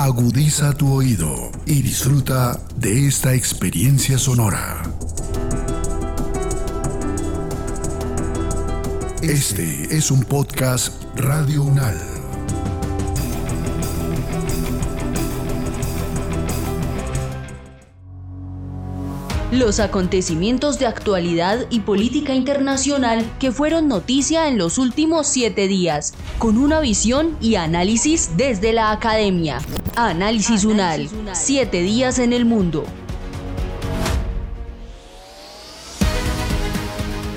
Agudiza tu oído y disfruta de esta experiencia sonora. Este es un podcast Radio Unal. los acontecimientos de actualidad y política internacional que fueron noticia en los últimos siete días, con una visión y análisis desde la academia. Análisis UNAL, siete días en el mundo.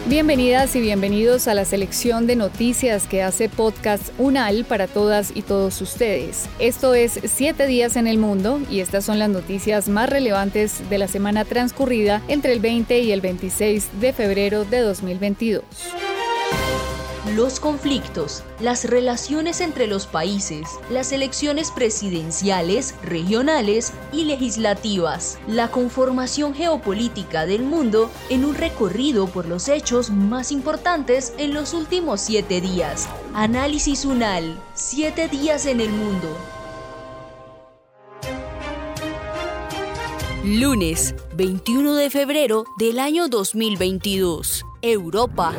Bienvenidas y bienvenidos a la selección de noticias que hace Podcast UNAL para todas y todos ustedes. Esto es Siete días en el mundo y estas son las noticias más relevantes de la semana transcurrida entre el 20 y el 26 de febrero de 2022 los conflictos, las relaciones entre los países, las elecciones presidenciales, regionales y legislativas, la conformación geopolítica del mundo en un recorrido por los hechos más importantes en los últimos siete días. Análisis UNAL, siete días en el mundo. Lunes, 21 de febrero del año 2022. Europa.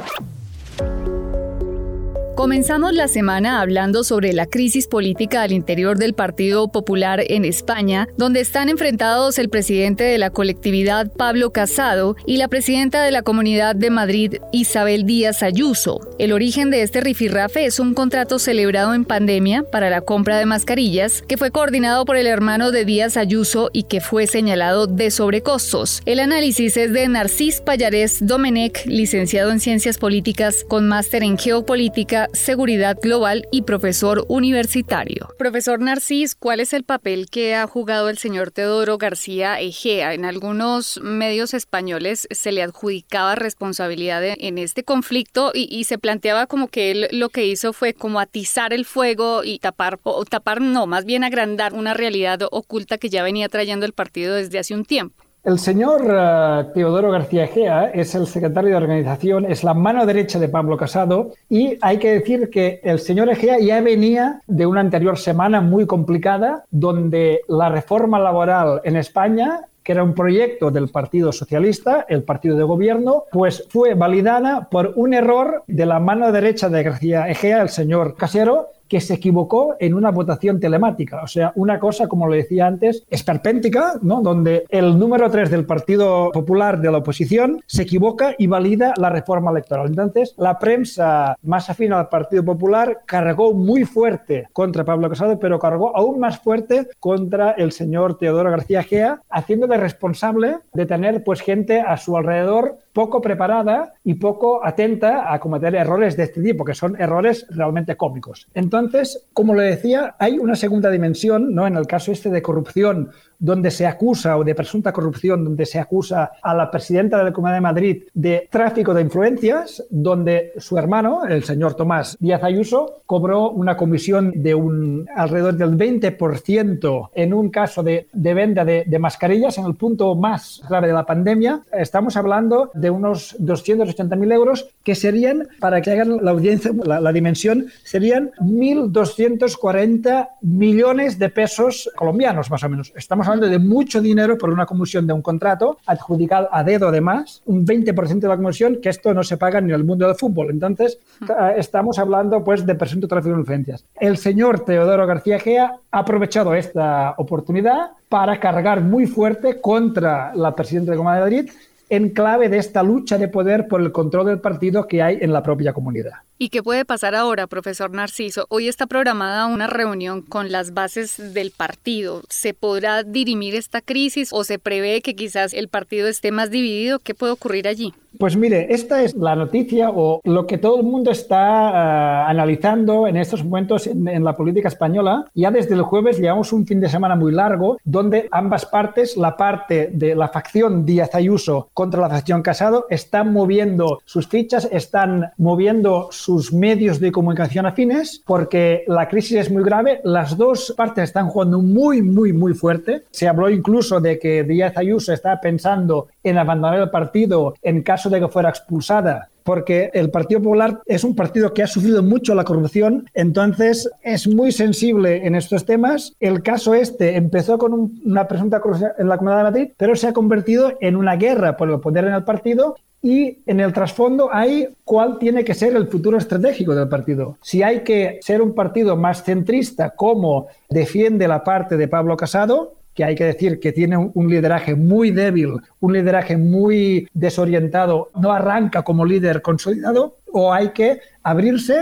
Comenzamos la semana hablando sobre la crisis política al interior del Partido Popular en España, donde están enfrentados el presidente de la colectividad Pablo Casado y la presidenta de la Comunidad de Madrid Isabel Díaz Ayuso. El origen de este rifirrafe es un contrato celebrado en pandemia para la compra de mascarillas que fue coordinado por el hermano de Díaz Ayuso y que fue señalado de sobrecostos. El análisis es de Narcís Payarés Domenech, licenciado en Ciencias Políticas con máster en Geopolítica Seguridad Global y profesor universitario. Profesor Narcís, ¿cuál es el papel que ha jugado el señor Teodoro García Egea? En algunos medios españoles se le adjudicaba responsabilidad en este conflicto y, se planteaba como que él lo que hizo fue como atizar el fuego y tapar, o tapar no, más bien agrandar una realidad oculta que ya venía trayendo el partido desde hace un tiempo. El señor eh, Teodoro García Gea es el secretario de organización, es la mano derecha de Pablo Casado y hay que decir que el señor Egea ya venía de una anterior semana muy complicada donde la reforma laboral en España que era un proyecto del Partido Socialista, el partido de gobierno, pues fue validada por un error de la mano derecha de García Egea, el señor Casero, que se equivocó en una votación telemática. O sea, una cosa, como lo decía antes, esperpéntica, ¿no? donde el número 3 del Partido Popular de la oposición se equivoca y valida la reforma electoral. Entonces, la prensa más afín al Partido Popular cargó muy fuerte contra Pablo Casado, pero cargó aún más fuerte contra el señor Teodoro García Gea, haciéndole responsable de tener pues gente a su alrededor poco preparada y poco atenta a cometer errores de este tipo, que son errores realmente cómicos. Entonces, como le decía, hay una segunda dimensión, ¿no? En el caso este de corrupción donde se acusa o de presunta corrupción, donde se acusa a la presidenta de la Comunidad de Madrid de tráfico de influencias, donde su hermano, el señor Tomás Díaz Ayuso, cobró una comisión de un alrededor del 20% en un caso de, de venta de, de, mascarillas en el punto más grave de la pandemia. Estamos hablando de unos 280.000 euros que serían, para que hagan la audiencia, la, la dimensión, serían 1.240 millones de pesos colombianos, más o menos. Estamos hablando de mucho dinero por una comisión de un contrato adjudicado a dedo además, un 20% de la comisión, que esto no se paga ni en el mundo del fútbol. Entonces, eh, estamos hablando pues de presunto tráfico de influencias. El señor Teodoro García Gea ha aprovechado esta oportunidad para cargar muy fuerte contra la presidenta de Comunidad de Madrid en clave de esta lucha de poder por el control del partido que hay en la propia comunidad. ¿Y qué puede pasar ahora, profesor Narciso? Hoy está programada una reunión con las bases del partido. ¿Se podrá dirimir esta crisis o se prevé que quizás el partido esté más dividido? ¿Qué puede ocurrir allí? Pues mire, esta es la noticia o lo que todo el mundo está uh, analizando en estos momentos en, la política española. Ya desde el jueves llevamos un fin de semana muy largo donde ambas partes, la parte de la facción Díaz Ayuso contra la facción Casado, están moviendo sus fichas, están moviendo sus sus medios de comunicación afines, porque la crisis es muy grave. Las dos partes están jugando muy, muy, muy fuerte. Se habló incluso de que Díaz Ayuso está pensando en abandonar el partido en caso de que fuera expulsada porque el Partido Popular es un partido que ha sufrido mucho la corrupción, entonces es muy sensible en estos temas. El caso este empezó con una presunta corrupción en la Comunidad de Madrid, pero se ha convertido en una guerra por el poder en el partido y en el trasfondo hay cuál tiene que ser el futuro estratégico del partido. Si hay que ser un partido más centrista como defiende la parte de Pablo Casado, que hay que decir que tiene un lideraje muy débil, un lideraje muy desorientado, no arranca como líder consolidado, o hay que abrirse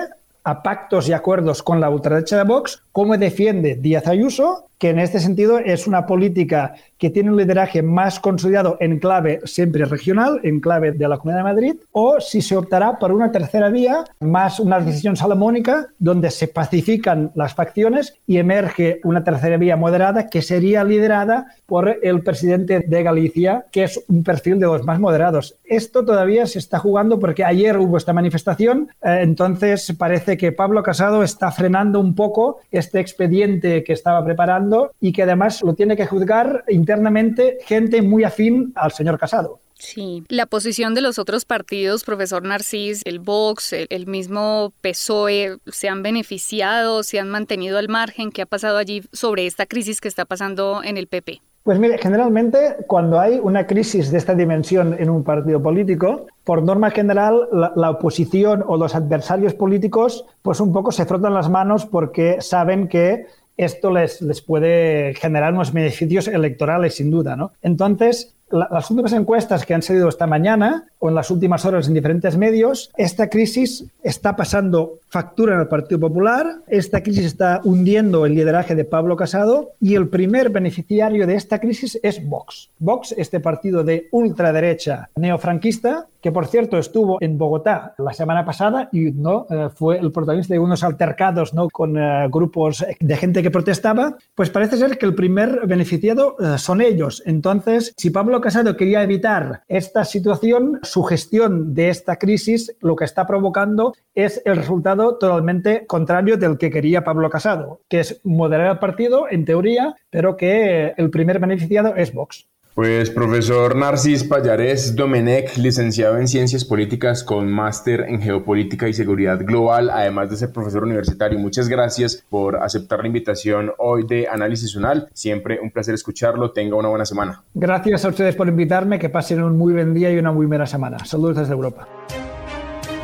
a pactos y acuerdos con la ultraderecha de Vox, como defiende Díaz Ayuso, que en este sentido es una política que tiene un lideraje más consolidado en clave siempre regional, en clave de la Comunidad de Madrid, o si se optará por una tercera vía, más una decisión salomónica, donde se pacifican las facciones y emerge una tercera vía moderada que sería liderada por el presidente de Galicia, que es un perfil de los más moderados. Esto todavía se está jugando porque ayer hubo esta manifestación, eh, entonces parece que Pablo Casado está frenando un poco este expediente que estaba preparando y que además lo tiene que juzgar internamente gente muy afín al señor Casado. Sí, la posición de los otros partidos, profesor Narcís, el Vox, el, mismo PSOE, ¿se han beneficiado, se han mantenido al margen? ¿Qué ha pasado allí sobre esta crisis que está pasando en el PP? Pues mire, generalmente cuando hay una crisis de esta dimensión en un partido político, por norma general la, oposición o los adversarios políticos pues un poco se frotan las manos porque saben que esto les, les puede generar unos beneficios electorales sin duda. ¿no? Entonces, las últimas encuestas que han salido esta mañana o en las últimas horas en diferentes medios, esta crisis está pasando factura en el Partido Popular, esta crisis está hundiendo el lideraje de Pablo Casado y el primer beneficiario de esta crisis es Vox. Vox, este partido de ultraderecha neofranquista, que por cierto estuvo en Bogotá la semana pasada y no eh, fue el protagonista de unos altercados ¿no? con eh, grupos de gente que protestaba, pues parece ser que el primer beneficiado eh, son ellos. Entonces, si Pablo Casado quería evitar esta situación, su gestión de esta crisis lo que está provocando es el resultado totalmente contrario del que quería Pablo Casado, que es moderar el partido en teoría, pero que el primer beneficiado es Vox. Pues profesor Narcis Payares Domenech, licenciado en Ciencias Políticas con máster en Geopolítica y Seguridad Global, además de ser profesor universitario. Muchas gracias por aceptar la invitación hoy de Análisis Unal. Siempre un placer escucharlo. Tenga una buena semana. Gracias a ustedes por invitarme. Que pasen un muy buen día y una muy buena semana. Saludos desde Europa.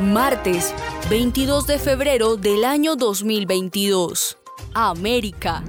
Martes, 22 de febrero del año 2022. América.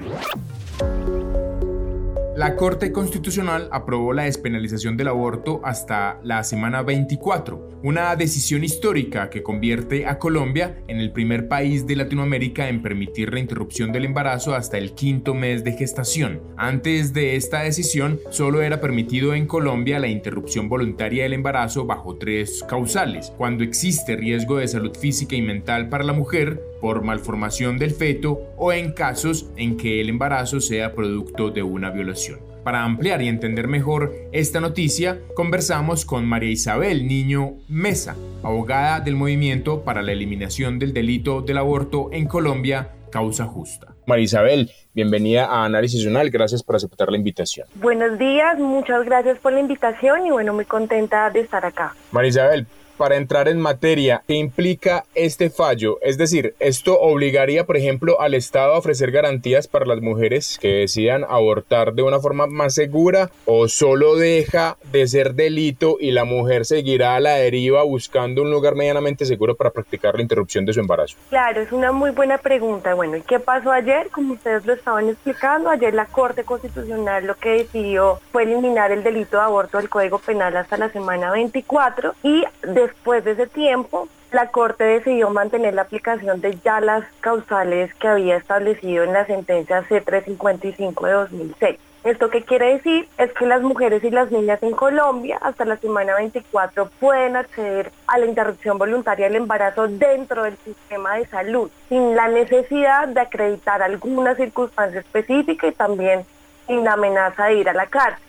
La Corte Constitucional aprobó la despenalización del aborto hasta la semana 24, una decisión histórica que convierte a Colombia en el primer país de Latinoamérica en permitir la interrupción del embarazo hasta el quinto mes de gestación. Antes de esta decisión, solo era permitido en Colombia la interrupción voluntaria del embarazo bajo tres causales, cuando existe riesgo de salud física y mental para la mujer, por malformación del feto o en casos en que el embarazo sea producto de una violación. Para ampliar y entender mejor esta noticia, conversamos con María Isabel Niño Mesa, abogada del Movimiento para la Eliminación del Delito del Aborto en Colombia, Causa Justa. María Isabel, bienvenida a Análisis Unal, gracias por aceptar la invitación. Buenos días, muchas gracias por la invitación y bueno, muy contenta de estar acá. María Isabel, para entrar en materia, ¿qué implica este fallo? Es decir, ¿esto obligaría, por ejemplo, al Estado a ofrecer garantías para las mujeres que decidan abortar de una forma más segura o solo deja de ser delito y la mujer seguirá a la deriva buscando un lugar medianamente seguro para practicar la interrupción de su embarazo? Claro, es una muy buena pregunta. Bueno, ¿y qué pasó ayer? Como ustedes lo estaban explicando, ayer la Corte Constitucional lo que decidió fue eliminar el delito de aborto del Código Penal hasta la semana 24 y de Después de ese tiempo, la Corte decidió mantener la aplicación de ya las causales que había establecido en la sentencia C355 de 2006. ¿Esto qué quiere decir? Es que las mujeres y las niñas en Colombia hasta la semana 24 pueden acceder a la interrupción voluntaria del embarazo dentro del sistema de salud, sin la necesidad de acreditar alguna circunstancia específica y también sin la amenaza de ir a la cárcel.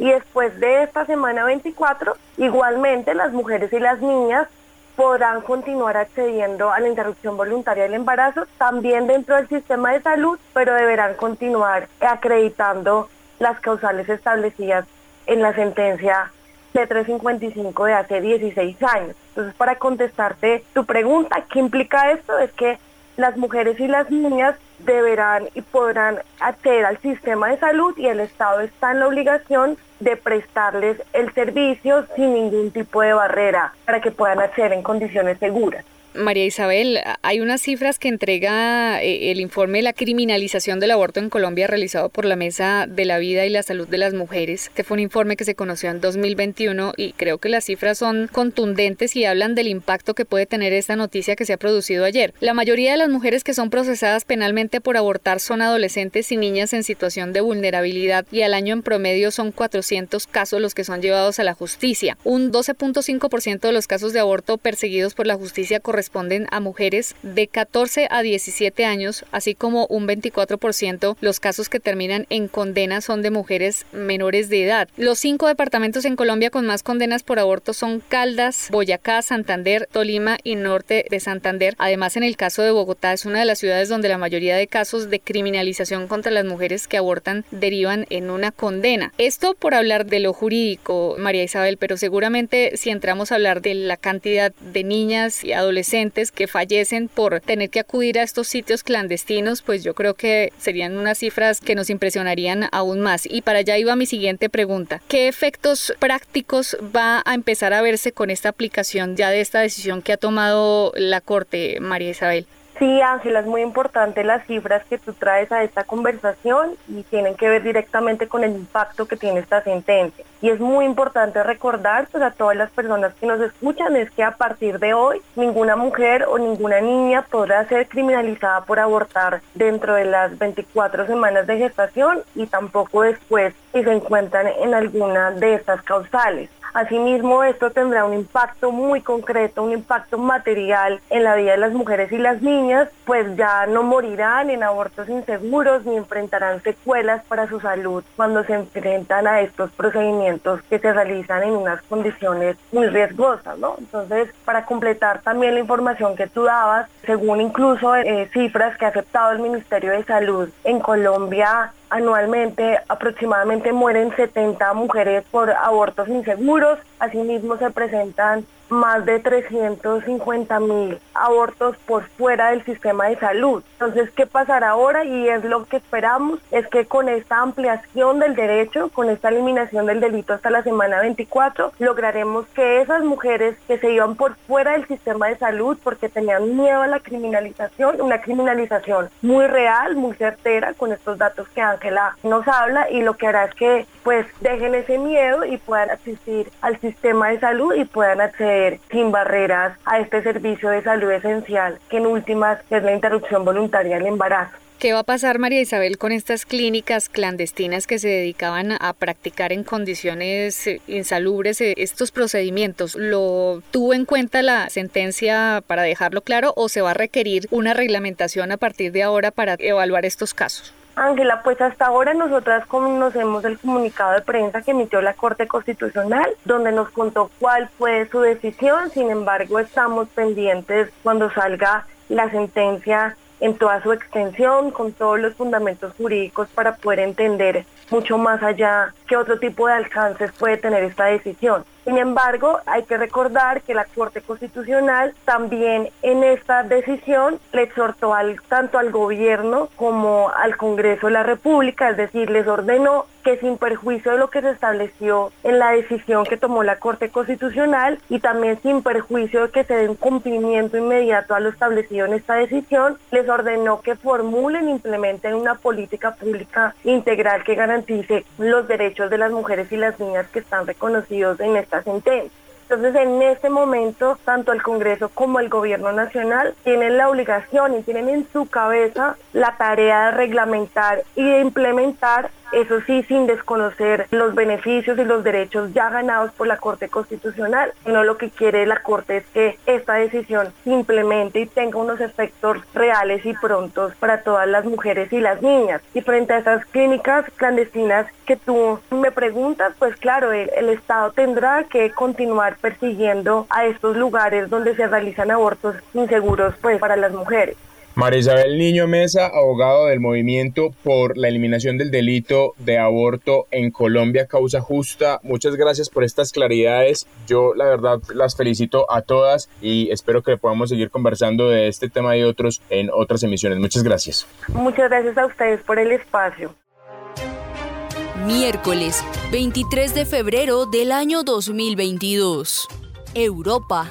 Y después de esta semana 24, igualmente las mujeres y las niñas podrán continuar accediendo a la interrupción voluntaria del embarazo, también dentro del sistema de salud, pero deberán continuar acreditando las causales establecidas en la sentencia C355 de hace 16 años. Entonces, para contestarte tu pregunta, ¿qué implica esto? Es que las mujeres y las niñas deberán y podrán acceder al sistema de salud y el Estado está en la obligación de prestarles el servicio sin ningún tipo de barrera para que puedan acceder en condiciones seguras. María Isabel, hay unas cifras que entrega eh, el informe de la criminalización del aborto en Colombia realizado por la Mesa de la Vida y la Salud de las Mujeres, que fue un informe que se conoció en 2021 y creo que las cifras son contundentes y hablan del impacto que puede tener esta noticia que se ha producido ayer. La mayoría de las mujeres que son procesadas penalmente por abortar son adolescentes y niñas en situación de vulnerabilidad y al año en promedio son 400 casos los que son llevados a la justicia. Un 12.5% de los casos de aborto perseguidos por la justicia corresponden a mujeres de 14 a 17 años, así como un 24% los casos que terminan en condena son de mujeres menores de edad. Los cinco departamentos en Colombia con más condenas por aborto son Caldas, Boyacá, Santander, Tolima y Norte de Santander. Además, en el caso de Bogotá es una de las ciudades donde la mayoría de casos de criminalización contra las mujeres que abortan derivan en una condena. Esto por hablar de lo jurídico, María Isabel, pero seguramente si entramos a hablar de la cantidad de niñas y adolescentes que fallecen por tener que acudir a estos sitios clandestinos, pues yo creo que serían unas cifras que nos impresionarían aún más. Y para allá iba mi siguiente pregunta. ¿Qué efectos prácticos va a empezar a verse con esta aplicación ya de esta decisión que ha tomado la Corte, María Isabel? Sí, Ángela, es muy importante las cifras que tú traes a esta conversación y tienen que ver directamente con el impacto que tiene esta sentencia. Y es muy importante recordar pues, a todas las personas que nos escuchan es que a partir de hoy ninguna mujer o ninguna niña podrá ser criminalizada por abortar dentro de las 24 semanas de gestación y tampoco después si se encuentran en alguna de estas causales. Asimismo, esto tendrá un impacto muy concreto, un impacto material en la vida de las mujeres y las niñas, pues ya no morirán en abortos inseguros ni enfrentarán secuelas para su salud cuando se enfrentan a estos procedimientos que se realizan en unas condiciones muy riesgosas, ¿no? Entonces, para completar también la información que tú dabas, según incluso eh, cifras que ha aceptado el Ministerio de Salud en Colombia, Anualmente aproximadamente mueren 70 mujeres por abortos inseguros. Asimismo se presentan más de 350 mil abortos por fuera del sistema de salud. Entonces, ¿qué pasará ahora? Y es lo que esperamos, es que con esta ampliación del derecho, con esta eliminación del delito hasta la semana 24, lograremos que esas mujeres que se iban por fuera del sistema de salud porque tenían miedo a la criminalización, una criminalización muy real, muy certera, con estos datos que Ángela nos habla, y lo que hará es que pues dejen ese miedo y puedan asistir al sistema de salud y puedan acceder sin barreras a este servicio de salud esencial, que en últimas es la interrupción voluntaria embarazo. ¿Qué va a pasar, María Isabel, con estas clínicas clandestinas que se dedicaban a practicar en condiciones eh, insalubres eh, estos procedimientos? ¿Lo tuvo en cuenta la sentencia para dejarlo claro o se va a requerir una reglamentación a partir de ahora para evaluar estos casos? Ángela, pues hasta ahora nosotras conocemos el comunicado de prensa que emitió la Corte Constitucional, donde nos contó cuál fue su decisión, sin embargo estamos pendientes cuando salga la sentencia en toda su extensión, con todos los fundamentos jurídicos para poder entender mucho más allá qué otro tipo de alcances puede tener esta decisión. Sin embargo, hay que recordar que la Corte Constitucional también en esta decisión le exhortó al, tanto al gobierno como al Congreso de la República, es decir, les ordenó que sin perjuicio de lo que se estableció en la decisión que tomó la Corte Constitucional y también sin perjuicio de que se dé un cumplimiento inmediato a lo establecido en esta decisión, les ordenó que formulen e implementen una política pública integral que garantice los derechos de las mujeres y las niñas que están reconocidos en Entonces, en este momento, tanto el Congreso como el Gobierno Nacional tienen la obligación y tienen en su cabeza la tarea de reglamentar y de implementar eso sí sin desconocer los beneficios y los derechos ya ganados por la Corte Constitucional, sino lo que quiere la Corte es que esta decisión simplemente tenga unos efectos reales y prontos para todas las mujeres y las niñas. Y frente a esas clínicas clandestinas que tú me preguntas, pues claro, el, el Estado tendrá que continuar persiguiendo a estos lugares donde se realizan abortos inseguros pues para las mujeres. María Isabel Niño Mesa, abogado del movimiento por la eliminación del delito de aborto en Colombia, causa justa. Muchas gracias por estas claridades. Yo la verdad las felicito a todas y espero que podamos seguir conversando de este tema y otros en otras emisiones. Muchas gracias. Muchas gracias a ustedes por el espacio. Miércoles 23 de febrero del año 2022. Europa.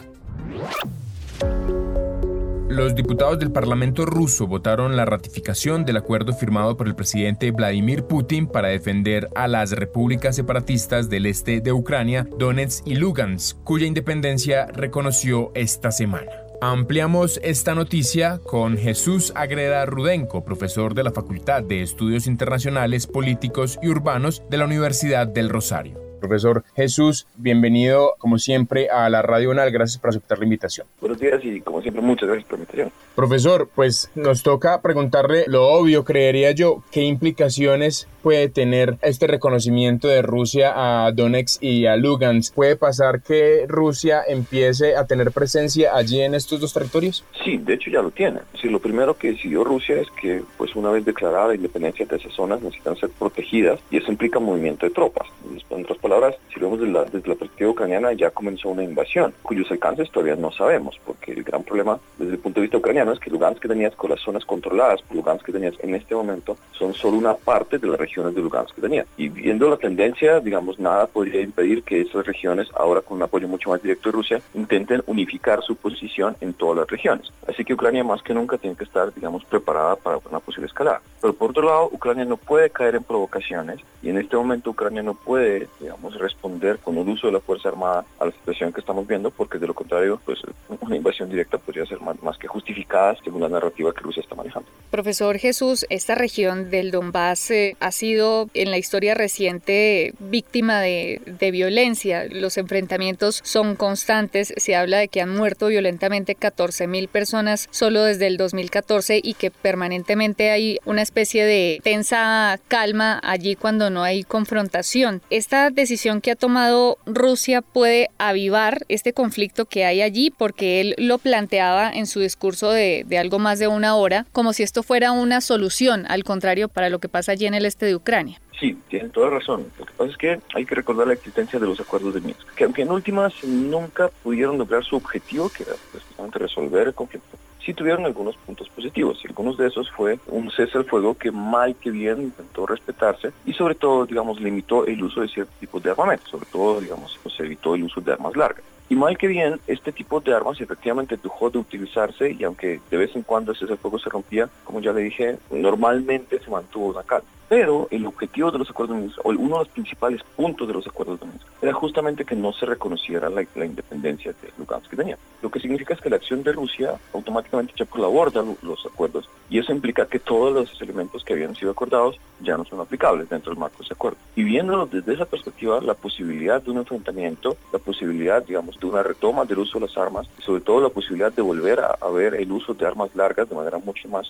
Los diputados del Parlamento ruso votaron la ratificación del acuerdo firmado por el presidente Vladimir Putin para defender a las repúblicas separatistas del este de Ucrania, Donetsk y Lugansk, cuya independencia reconoció esta semana. Ampliamos esta noticia con Jesús Agreda Rudenko, profesor de la Facultad de Estudios Internacionales, Políticos y Urbanos de la Universidad del Rosario. Profesor Jesús, bienvenido como siempre a la Radio UNAL. Gracias por aceptar la invitación. Buenos días y como siempre muchas gracias por la invitación. Profesor, pues nos toca preguntarle lo obvio, creería yo, qué implicaciones puede tener este reconocimiento de Rusia a Donetsk y a Lugansk. ¿Puede pasar que Rusia empiece a tener presencia allí en estos dos territorios? Sí, de hecho ya lo tiene. Sí, lo primero que decidió Rusia es que pues una vez declarada la independencia de esas zonas necesitan ser protegidas y eso implica movimiento de tropas. En otras palabras, si lo vemos desde la, desde la perspectiva ucraniana ya comenzó una invasión cuyos alcances todavía no sabemos porque el gran problema desde el punto de vista ucraniano es que Lugansk que tenías con las zonas controladas por Lugansk que tenías en este momento son solo una parte de la región regiones de Lugansk que tenía. Y viendo la tendencia, digamos, nada podría impedir que esas regiones, ahora con un apoyo mucho más directo de Rusia, intenten unificar su posición en todas las regiones. Así que Ucrania más que nunca tiene que estar, digamos, preparada para una posible escalada. Pero por otro lado, Ucrania no puede caer en provocaciones y en este momento Ucrania no puede, digamos, responder con el uso de la Fuerza Armada a la situación que estamos viendo, porque de lo contrario, pues una invasión directa podría ser más, que justificada según la narrativa que Rusia está manejando. Profesor Jesús, esta región del Donbass eh, ha sido en la historia reciente víctima de, violencia. Los enfrentamientos son constantes. Se habla de que han muerto violentamente 14 mil personas solo desde el 2014 y que permanentemente hay una especie de tensa calma allí cuando no hay confrontación. Esta decisión que ha tomado Rusia puede avivar este conflicto que hay allí porque él lo planteaba en su discurso de, de algo más de una hora como si esto fuera una solución, al contrario para lo que pasa allí en el este de Ucrania. Sí, tienen toda razón. Lo que pasa es que hay que recordar la existencia de los acuerdos de Minsk, que aunque en últimas nunca pudieron lograr su objetivo, que era precisamente resolver el conflicto, sí tuvieron algunos puntos positivos y algunos de esos fue un cese al fuego que mal que bien intentó respetarse y sobre todo, digamos, limitó el uso de ciertos tipos de armamento, sobre todo, digamos, pues evitó el uso de armas largas. Y mal que bien, este tipo de armas efectivamente dejó de utilizarse y aunque de vez en cuando ese fuego se rompía, como ya le dije, normalmente se mantuvo una calma. Pero el objetivo de los acuerdos de Minsk, o uno de los principales puntos de los acuerdos de Minsk, era justamente que no se reconociera la, independencia de Lugansk que tenía. Lo que significa es que la acción de Rusia automáticamente ya colabora los acuerdos y eso implica que todos los elementos que habían sido acordados ya no son aplicables dentro del marco de ese acuerdo. Y viéndolo desde esa perspectiva, la posibilidad de un enfrentamiento, la posibilidad, digamos, de una retoma del uso de las armas y sobre todo la posibilidad de volver a, a ver el uso de armas largas de manera mucho más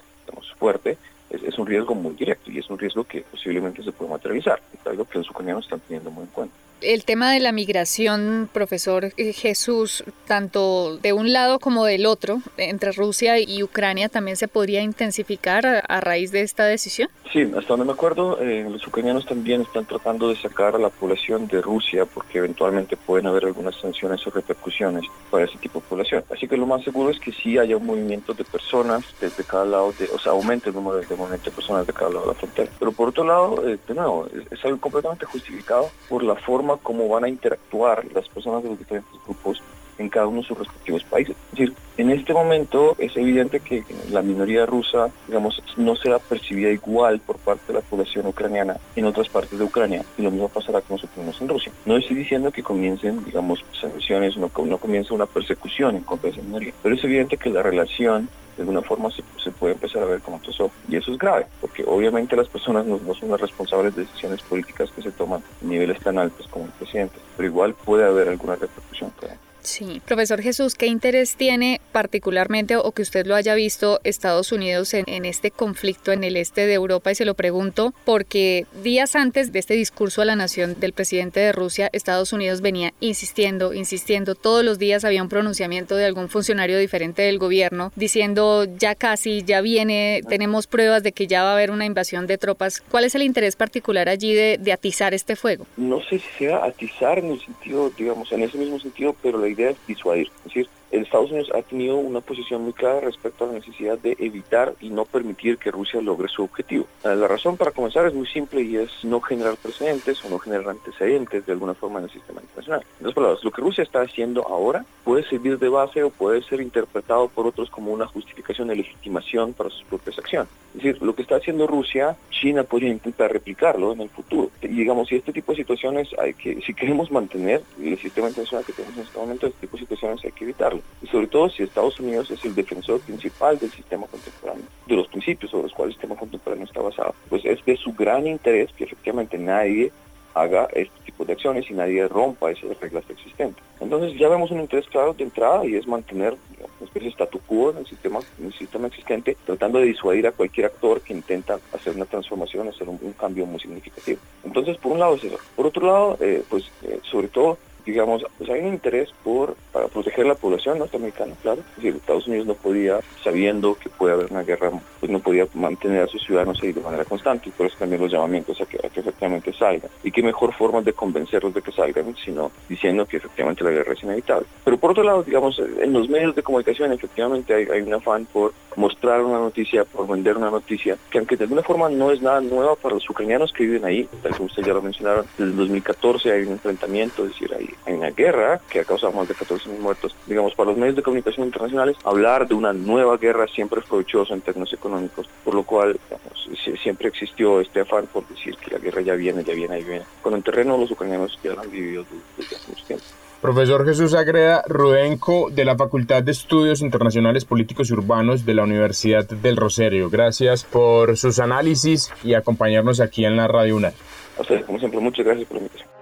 fuerte, es, un riesgo muy directo y es un riesgo que posiblemente se puede materializar. Es algo que los ucranianos están teniendo muy en cuenta. El tema de la migración, profesor Jesús, tanto de un lado como del otro, entre Rusia y Ucrania, también se podría intensificar a, raíz de esta decisión. Sí, hasta donde me acuerdo, eh, los ucranianos también están tratando de sacar a la población de Rusia porque eventualmente pueden haber algunas sanciones o repercusiones para ese tipo de población. Así que lo más seguro es que sí haya un movimiento de personas desde cada lado, de, o sea, aumente el número de, de personas de cada lado de la frontera. Pero por otro lado, eh, de nuevo, es algo completamente justificado por la forma cómo van a interactuar las personas de los diferentes grupos en cada uno de sus respectivos países. Es decir, en este momento es evidente que la minoría rusa, digamos, no será percibida igual por parte de la población ucraniana en otras partes de Ucrania y lo mismo pasará con ucranianos en Rusia. No estoy diciendo que comiencen, digamos, sanciones, no, no comience una persecución en contra de esa minoría, pero es evidente que la relación de alguna forma se, puede empezar a ver como otros Y eso es grave, porque obviamente las personas no, son las responsables de decisiones políticas que se toman a niveles tan altos como el presidente, pero igual puede haber alguna repercusión. Sí, profesor Jesús, ¿qué interés tiene particularmente o que usted lo haya visto Estados Unidos en, este conflicto en el este de Europa? Y se lo pregunto porque días antes de este discurso a la nación del presidente de Rusia, Estados Unidos venía insistiendo, insistiendo, todos los días había un pronunciamiento de algún funcionario diferente del gobierno diciendo ya casi, ya viene, tenemos pruebas de que ya va a haber una invasión de tropas. ¿Cuál es el interés particular allí de, de atizar este fuego? No sé si sea atizar en el sentido, digamos, en ese mismo sentido, pero la idea es disuadir. Es decir, Estados Unidos ha tenido una posición muy clara respecto a la necesidad de evitar y no permitir que Rusia logre su objetivo. Eh, la razón para comenzar es muy simple y es no generar precedentes o no generar antecedentes de alguna forma en el sistema internacional. En otras palabras, lo que Rusia está haciendo ahora puede servir de base o puede ser interpretado por otros como una justificación de legitimación para sus propias acciones. Es decir, lo que está haciendo Rusia, China podría intentar replicarlo en el futuro. Y digamos, si este tipo de situaciones hay que, si queremos mantener el sistema internacional que tenemos en este momento, este tipo de situaciones hay que evitarlo y sobre todo si Estados Unidos es el defensor principal del sistema contemporáneo, de los principios sobre los cuales el sistema contemporáneo está basado, pues es de su gran interés que efectivamente nadie haga este tipo de acciones y nadie rompa esas reglas existentes. Entonces ya vemos un interés claro de entrada y es mantener una especie de statu quo en el sistema, en el sistema existente, tratando de disuadir a cualquier actor que intenta hacer una transformación, hacer un, cambio muy significativo. Entonces, por un lado es eso. Por otro lado, eh, pues eh, sobre todo digamos, pues hay un interés por para proteger la población norteamericana, claro. Es Estados Unidos no podía, sabiendo que puede haber una guerra, pues no podía mantener a sus ciudadanos ahí de manera constante y por eso también los llamamientos a que, a que efectivamente salgan. Y qué mejor forma de convencerlos de que salgan, sino diciendo que efectivamente la guerra es inevitable. Pero por otro lado, digamos, en los medios de comunicación efectivamente hay, hay un afán por mostrar una noticia, por vender una noticia, que aunque de alguna forma no es nada nueva para los ucranianos que viven ahí, tal como ustedes ya lo mencionaron, desde el 2014 hay un enfrentamiento, es decir, hay, hay una guerra que ha causado más de 14 mil muertos. Digamos, para los medios de comunicación internacionales, hablar de una nueva guerra siempre es provechoso en términos económicos, por lo cual digamos, siempre existió este afán por decir que la guerra ya viene, ya viene, ya viene. Con el terreno los ucranianos ya lo han vivido desde hace mucho tiempo. Profesor Jesús Agreda Rudenko de la Facultad de Estudios Internacionales Políticos y Urbanos de la Universidad del Rosario. Gracias por sus análisis y acompañarnos aquí en la Radio UNAL. A ustedes, como siempre, muchas gracias por la invitación.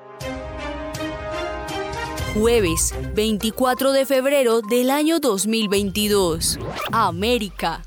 Jueves 24 de febrero del año 2022. América.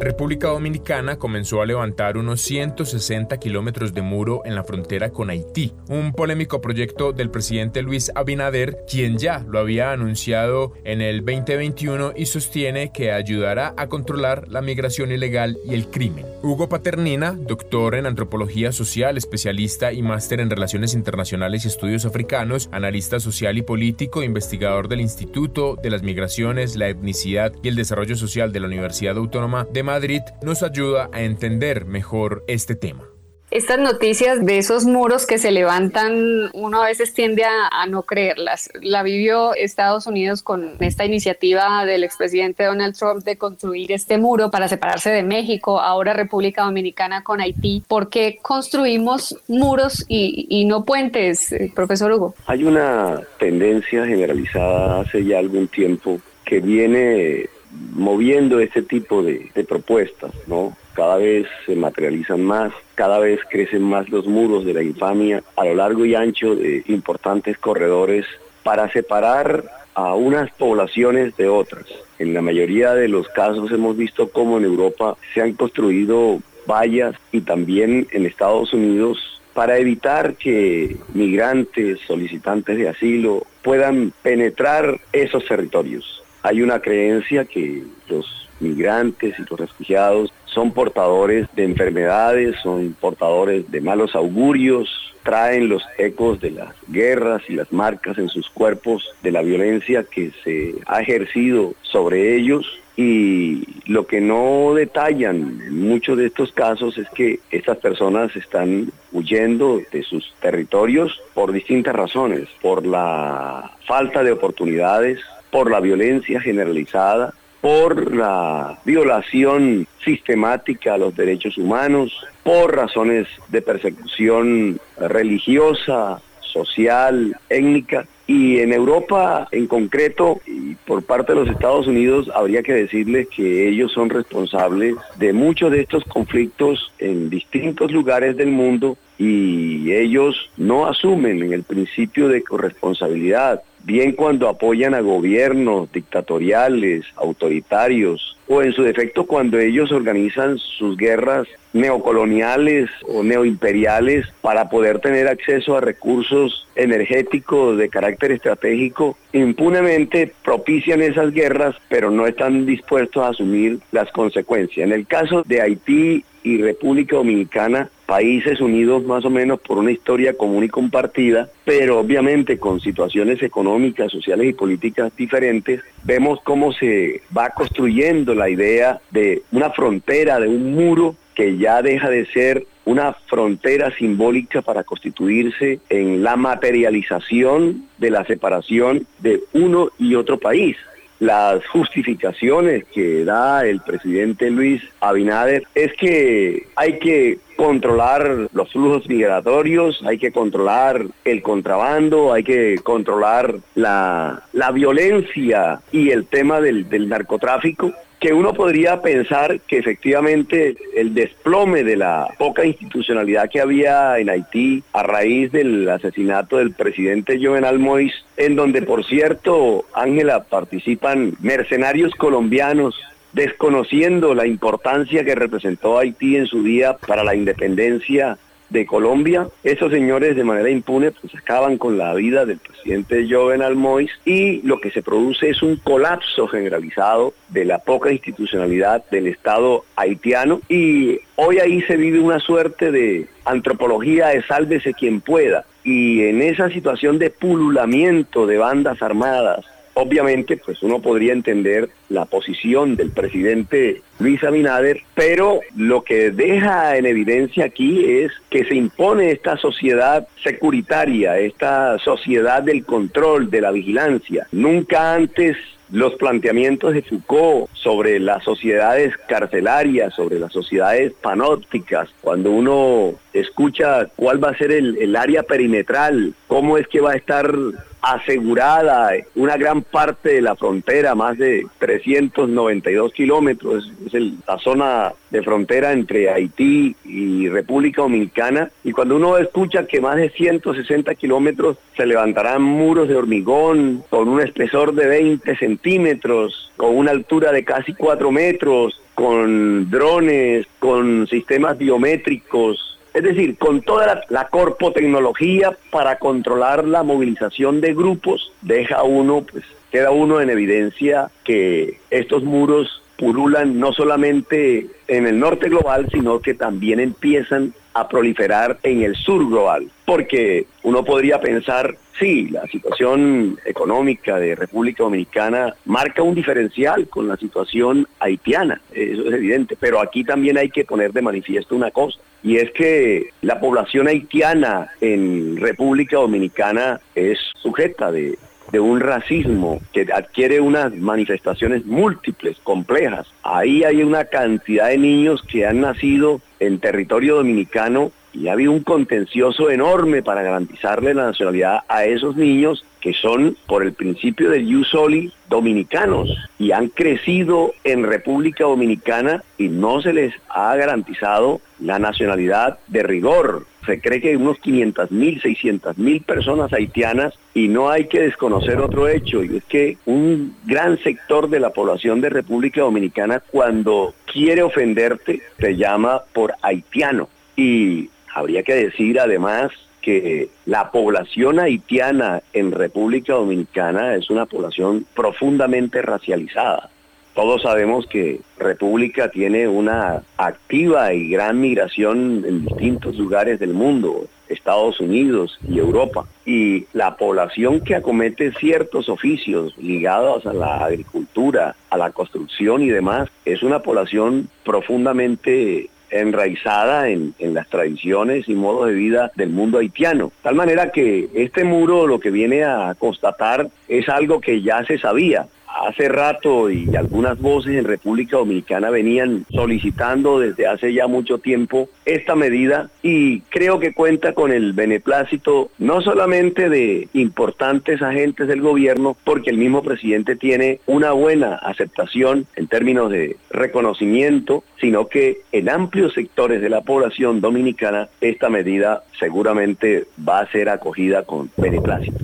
República Dominicana comenzó a levantar unos 160 kilómetros de muro en la frontera con Haití, un polémico proyecto del presidente Luis Abinader, quien ya lo había anunciado en el 2021 y sostiene que ayudará a controlar la migración ilegal y el crimen. Hugo Paternina, doctor en antropología social, especialista y máster en relaciones internacionales y estudios africanos, analista social y político, investigador del Instituto de las Migraciones, la Etnicidad y el Desarrollo Social de la Universidad Autónoma de Madrid nos ayuda a entender mejor este tema. Estas noticias de esos muros que se levantan, uno a veces tiende a, a, no creerlas. La vivió Estados Unidos con esta iniciativa del expresidente Donald Trump de construir este muro para separarse de México, ahora República Dominicana con Haití. ¿Por qué construimos muros y, y no puentes, eh, profesor Hugo? Hay una tendencia generalizada hace ya algún tiempo que viene moviendo este tipo de, de, propuestas, ¿no? Cada vez se materializan más, cada vez crecen más los muros de la infamia a lo largo y ancho de importantes corredores para separar a unas poblaciones de otras. En la mayoría de los casos hemos visto cómo en Europa se han construido vallas y también en Estados Unidos para evitar que migrantes, solicitantes de asilo puedan penetrar esos territorios hay una creencia que los migrantes y los refugiados son portadores de enfermedades, son portadores de malos augurios, traen los ecos de las guerras y las marcas en sus cuerpos de la violencia que se ha ejercido sobre ellos. Y lo que no detallan en muchos de estos casos es que estas personas están huyendo de sus territorios por distintas razones, por la falta de oportunidades, por la violencia generalizada, por la violación sistemática a los derechos humanos, por razones de persecución religiosa, social, étnica. Y en Europa en concreto, y por parte de los Estados Unidos, habría que decirles que ellos son responsables de muchos de estos conflictos en distintos lugares del mundo y ellos no asumen en el principio de corresponsabilidad, bien cuando apoyan a gobiernos dictatoriales, autoritarios, o en su defecto cuando ellos organizan sus guerras neocoloniales o neoimperiales para poder tener acceso a recursos energéticos de carácter estratégico, impunemente propician esas guerras, pero no están dispuestos a asumir las consecuencias. En el caso de Haití y República Dominicana, países unidos más o menos por una historia común y compartida, pero obviamente con situaciones económicas, sociales y políticas diferentes, vemos cómo se va construyendo la idea de una frontera, de un muro que ya deja de ser una frontera simbólica para constituirse en la materialización de la separación de uno y otro país las justificaciones que da el presidente Luis Abinader es que hay que controlar los flujos migratorios, hay que controlar el contrabando, hay que controlar la, la violencia y el tema del, del narcotráfico que uno podría pensar que efectivamente el desplome de la poca institucionalidad que había en Haití a raíz del asesinato del presidente Jovenal Moïse, en donde por cierto, Ángela, participan mercenarios colombianos desconociendo la importancia que representó Haití en su día para la independencia de Colombia. Esos señores de manera impune pues acaban con la vida del presidente Jovenel Moïse y lo que se produce es un colapso generalizado de la poca institucionalidad del Estado haitiano y hoy ahí se vive una suerte de antropología de sálvese quien pueda y en esa situación de pululamiento de bandas armadas Obviamente, pues uno podría entender la posición del presidente Luis Abinader, pero lo que deja en evidencia aquí es que se impone esta sociedad securitaria, esta sociedad del control, de la vigilancia. Nunca antes los planteamientos de Foucault sobre las sociedades carcelarias, sobre las sociedades panópticas, cuando uno escucha cuál va a ser el, el área perimetral, cómo es que va a estar asegurada una gran parte de la frontera, más de 392 kilómetros, es la zona de frontera entre Haití y República Dominicana. Y cuando uno escucha que más de 160 kilómetros se levantarán muros de hormigón con un espesor de 20 centímetros, con una altura de casi 4 metros, con drones, con sistemas biométricos, es decir, con toda la, corpotecnología para controlar la movilización de grupos, deja uno, pues queda uno en evidencia que estos muros pululan no solamente en el norte global, sino que también empiezan a proliferar en el sur global. Porque uno podría pensar, sí, la situación económica de República Dominicana marca un diferencial con la situación haitiana, eso es evidente, pero aquí también hay que poner de manifiesto una cosa, y es que la población haitiana en República Dominicana es sujeta de de un racismo que adquiere unas manifestaciones múltiples, complejas. Ahí hay una cantidad de niños que han nacido en territorio dominicano y ha habido un contencioso enorme para garantizarle la nacionalidad a esos niños que son por el principio del Iusoli dominicanos y han crecido en República Dominicana y no se les ha garantizado la nacionalidad de rigor. Se cree que hay unos 500 mil, 600 mil personas haitianas y no hay que desconocer otro hecho y es que un gran sector de la población de República Dominicana cuando quiere ofenderte te llama por haitiano y habría que decir además que la población haitiana en República Dominicana es una población profundamente racializada. Todos sabemos que República tiene una activa y gran migración en distintos lugares del mundo, Estados Unidos y Europa. Y la población que acomete ciertos oficios ligados a la agricultura, a la construcción y demás, es una población profundamente enraizada en, las tradiciones y modos de vida del mundo haitiano. Tal manera que este muro lo que viene a constatar es algo que ya se sabía. Hace rato y algunas voces en República Dominicana venían solicitando desde hace ya mucho tiempo esta medida y creo que cuenta con el beneplácito no solamente de importantes agentes del gobierno, porque el mismo presidente tiene una buena aceptación en términos de reconocimiento, sino que en amplios sectores de la población dominicana esta medida seguramente va a ser acogida con beneplácito.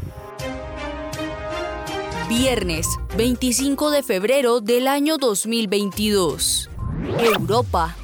Viernes 25 de febrero del año 2022. Europa.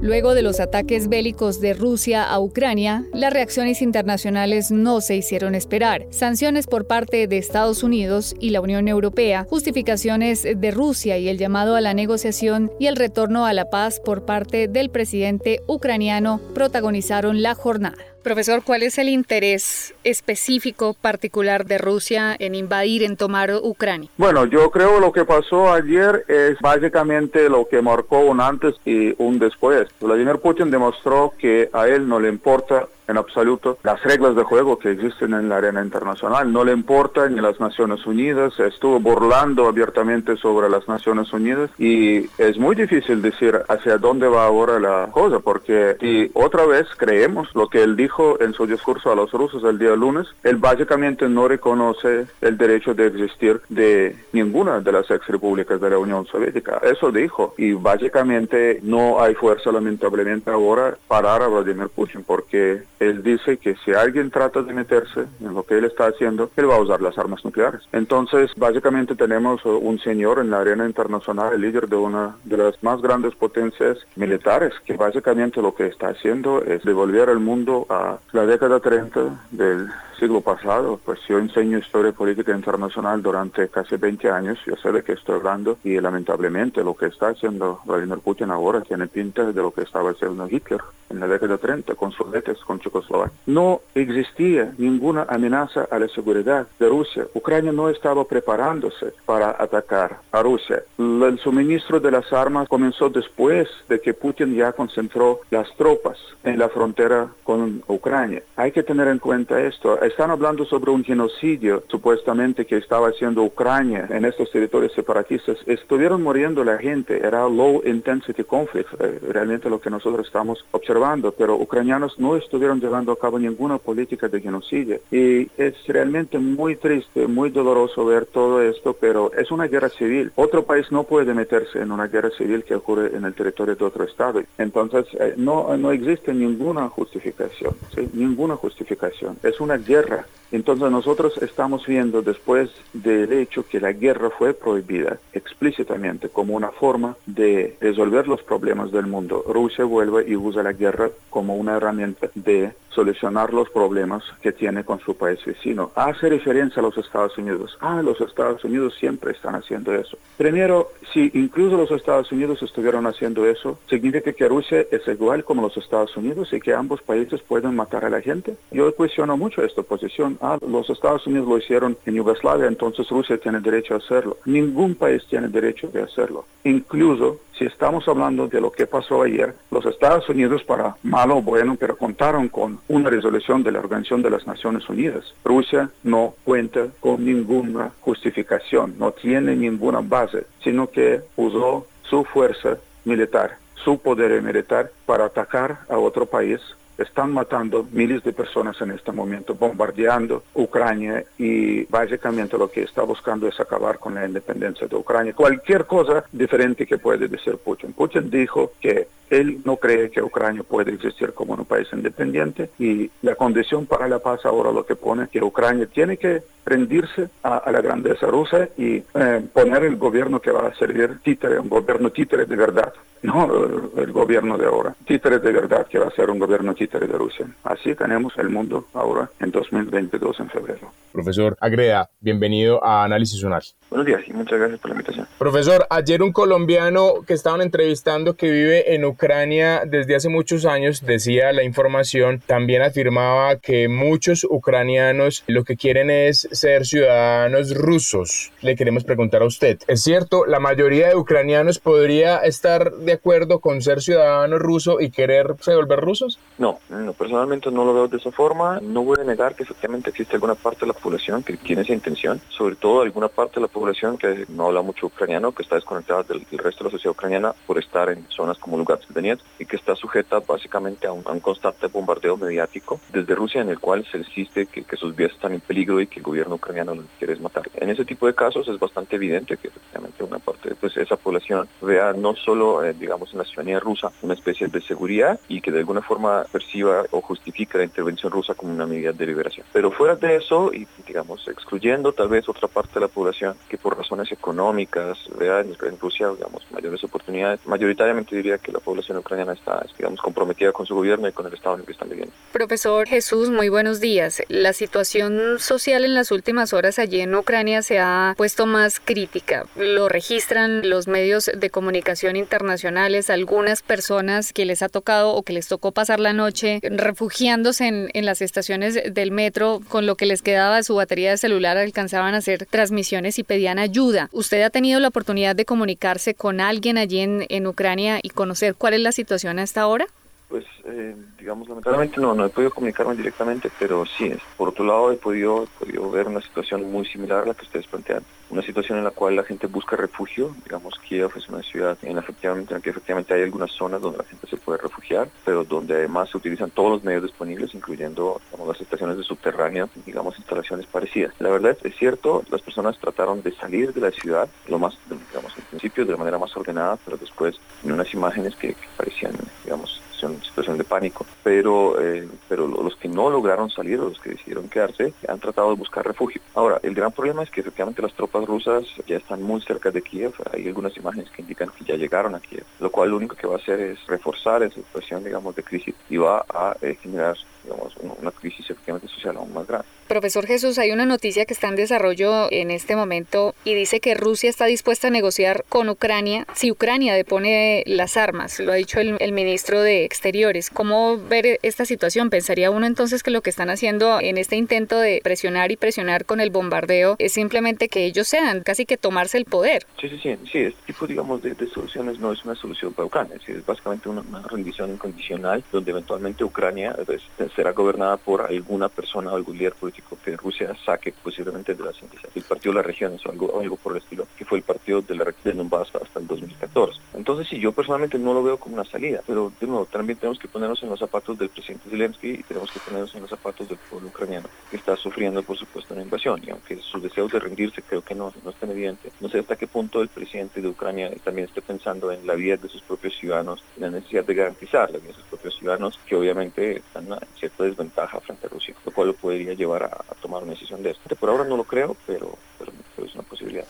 Luego de los ataques bélicos de Rusia a Ucrania, las reacciones internacionales no se hicieron esperar. Sanciones por parte de Estados Unidos y la Unión Europea, justificaciones de Rusia y el llamado a la negociación y el retorno a la paz por parte del presidente ucraniano protagonizaron la jornada. Profesor, ¿cuál es el interés específico particular de Rusia en invadir, en tomar Ucrania? Bueno, yo creo lo que pasó ayer es básicamente lo que marcó un antes y un después. Vladimir Putin demostró que a él no le importa en absoluto las reglas de juego que existen en la arena internacional. No le importa ni las Naciones Unidas, estuvo burlando abiertamente sobre las Naciones Unidas y es muy difícil decir hacia dónde va ahora la cosa, porque si otra vez creemos lo que él dijo en su discurso a los rusos el día lunes, él básicamente no reconoce el derecho de existir de ninguna de las ex repúblicas de la Unión Soviética. Eso dijo y básicamente no hay fuerza lamentablemente ahora para a Vladimir Putin porque él dice que si alguien trata de meterse en lo que él está haciendo, él va a usar las armas nucleares. Entonces, básicamente tenemos un señor en la arena internacional, el líder de una de las más grandes potencias militares, que básicamente lo que está haciendo es devolver al mundo a la década 30 del siglo pasado, pues yo enseño historia política internacional durante casi 20 años, yo sé de qué estoy hablando y lamentablemente lo que está haciendo Vladimir Putin ahora tiene pinta de lo que estaba haciendo Hitler en la década 30 con Sudetes, con No existía ninguna amenaza a la seguridad de Rusia. Ucrania no estaba preparándose para atacar a Rusia. El suministro de las armas comenzó después de que Putin ya concentró las tropas en la frontera con Ucrania. Hay que tener en cuenta esto están hablando sobre un genocidio supuestamente que estaba haciendo Ucrania en estos territorios separatistas. Estuvieron muriendo la gente, era low intensity conflict, eh, realmente lo que nosotros estamos observando, pero ucranianos no estuvieron llevando a cabo ninguna política de genocidio. Y es realmente muy triste, muy doloroso ver todo esto, pero es una guerra civil. Otro país no puede meterse en una guerra civil que ocurre en el territorio de otro estado. Entonces, eh, no, no existe ninguna justificación, ninguna justificación. Es una guerra entonces nosotros estamos viendo después del hecho que la guerra fue prohibida explícitamente como una forma de resolver los problemas del mundo. Rusia vuelve y usa la guerra como una herramienta de solucionar los problemas que tiene con su país vecino. Hace referencia a los Estados Unidos. Ah, los Estados Unidos siempre están haciendo eso. Primero, si incluso los Estados Unidos estuvieron haciendo eso, significa que Rusia es igual como los Estados Unidos y que ambos países pueden matar a la gente. Yo cuestiono mucho esta posición. Ah, los Estados Unidos lo hicieron en Yugoslavia, entonces Rusia tiene derecho a hacerlo. Ningún país tiene derecho de hacerlo. Incluso si estamos hablando de lo que pasó ayer, los Estados Unidos, para malo o bueno, pero contaron con una resolución de la Organización de las Naciones Unidas. Rusia no cuenta con ninguna justificación, no tiene ninguna base, sino que usó su fuerza militar, su poder militar para atacar a otro país están matando miles de personas en este momento, bombardeando Ucrania y básicamente lo que está buscando es acabar con la independencia de Ucrania. Cualquier cosa diferente que puede decir Putin. Putin dijo que él no cree que Ucrania puede existir como un país independiente y la condición para la paz ahora lo que pone que Ucrania tiene que rendirse a, la grandeza rusa y eh, poner el gobierno que va a servir títere, un gobierno títere de verdad, no el gobierno de ahora, títere de verdad que va a ser un gobierno títere de Rusia. Así tenemos el mundo ahora en 2022 en febrero. Profesor Agreda, bienvenido a Análisis Sonar. Buenos días y muchas gracias por la invitación. Profesor, ayer un colombiano que estaban entrevistando que vive en Ucrania desde hace muchos años, decía la información, también afirmaba que muchos ucranianos lo que quieren es ser ciudadanos rusos. Le queremos preguntar a usted, ¿es cierto? ¿La mayoría de ucranianos podría estar de acuerdo con ser ciudadano ruso y quererse volver rusos? No, No, no, personalmente no lo veo de esa forma. No voy a negar que efectivamente existe alguna parte de la población que tiene esa intención, sobre todo alguna parte de la población que no habla mucho ucraniano, que está desconectada del, resto de la sociedad ucraniana por estar en zonas como Lugansk de Donetsk y que está sujeta básicamente a un, constante bombardeo mediático desde Rusia en el cual se insiste que, sus vías están en peligro y que el gobierno ucraniano lo quiere matar. En ese tipo de casos es bastante evidente que efectivamente una parte de pues, esa población vea no solo, eh, digamos, en la ciudadanía rusa una especie de seguridad y que de alguna forma perciba o justifique la intervención rusa como una medida de liberación. Pero fuera de eso, y digamos, excluyendo tal vez otra parte de la población que por razones económicas vea en, Rusia, digamos, mayores oportunidades, mayoritariamente diría que la población ucraniana está, digamos, comprometida con su gobierno y con el estado en el que están viviendo. Profesor Jesús, muy buenos días. La situación social en las últimas horas allí en Ucrania se ha puesto más crítica. Lo registran los medios de comunicación internacionales, algunas personas que les ha tocado o que les tocó pasar la noche refugiándose en, las estaciones del metro con lo que les quedaba de su batería de celular alcanzaban a hacer transmisiones y pedían ayuda. ¿Usted ha tenido la oportunidad de comunicarse con alguien allí en, en Ucrania y conocer cuál es la situación hasta ahora? Pues, eh, digamos, lamentablemente no, no he podido comunicarme directamente, pero sí, por otro lado he podido, he podido ver una situación muy similar a la que ustedes plantean. Una situación en la cual la gente busca refugio, digamos, Kiev es una ciudad en, efectivamente, en la que efectivamente hay algunas zonas donde la gente se puede refugiar, pero donde además se utilizan todos los medios disponibles, incluyendo las estaciones de subterránea, digamos, instalaciones parecidas. La verdad es cierto, las personas trataron de salir de la ciudad, lo más, digamos, al principio de la manera más ordenada, pero después en unas imágenes que parecían, digamos, situación, de pánico. Pero, eh, pero los que no lograron salir, los que decidieron quedarse, han tratado de buscar refugio. Ahora, el gran problema es que efectivamente las tropas rusas ya están muy cerca de Kiev. Hay algunas imágenes que indican que ya llegaron a Kiev, lo cual lo único que va a hacer es reforzar esa situación, digamos, de crisis y va a eh, generar digamos, una crisis efectivamente social aún más grande. Profesor Jesús, hay una noticia que está en desarrollo en este momento y dice que Rusia está dispuesta a negociar con Ucrania si Ucrania depone las armas. Lo ha dicho el, el, ministro de Exteriores. ¿Cómo ver esta situación? Pensaría uno entonces que lo que están haciendo en este intento de presionar y presionar con el bombardeo es simplemente que ellos sean, casi que tomarse el poder. Sí, sí, sí. sí este tipo, digamos, de, soluciones no es una solución para Ucrania. Es, básicamente una, rendición incondicional donde eventualmente Ucrania pues, será gobernada por alguna persona o algún líder político que Rusia saque posiblemente de la. El partido de las regiones o algo, algo por el estilo, que fue el partido de la de Donbass hasta el 2014. Entonces sí, yo personalmente no lo veo como una salida, pero de nuevo también tenemos que ponernos en los zapatos del presidente Zelensky y tenemos que ponernos en los zapatos del pueblo ucraniano, que está sufriendo por supuesto una invasión y aunque sus deseos de rendirse creo que no, no están evidentes, no sé hasta qué punto el presidente de Ucrania también esté pensando en la vida de sus propios ciudadanos y la necesidad de garantizar la vida de sus propios ciudadanos que obviamente están en cierta desventaja frente a Rusia, lo cual lo podría llevar a a, tomar una decisión de esto. Por ahora no lo creo, pero, pero, es una posibilidad.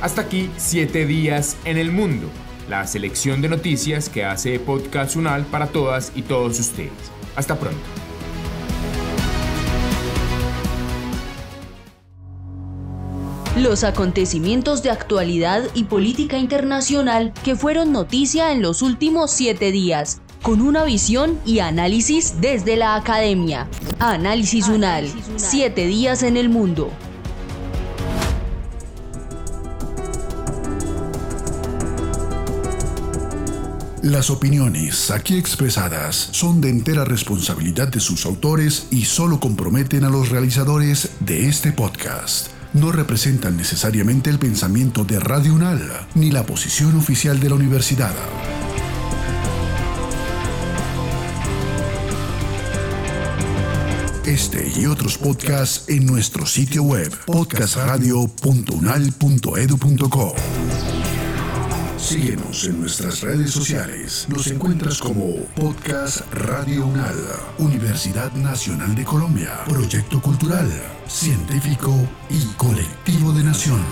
Hasta aquí, siete días en el mundo, la selección de noticias que hace Podcast Unal para todas y todos ustedes. Hasta pronto. Los acontecimientos de actualidad y política internacional que fueron noticia en los últimos siete días con una visión y análisis desde la academia. Análisis UNAL, siete días en el mundo. Las opiniones aquí expresadas son de entera responsabilidad de sus autores y solo comprometen a los realizadores de este podcast. No representan necesariamente el pensamiento de Radio UNAL ni la posición oficial de la universidad. Este y otros podcasts en nuestro sitio web podcastradio.unal.edu.co. Síguenos en nuestras redes sociales. Nos encuentras como Podcast Radio UNAL, Universidad Nacional de Colombia, proyecto cultural, científico y colectivo de nación.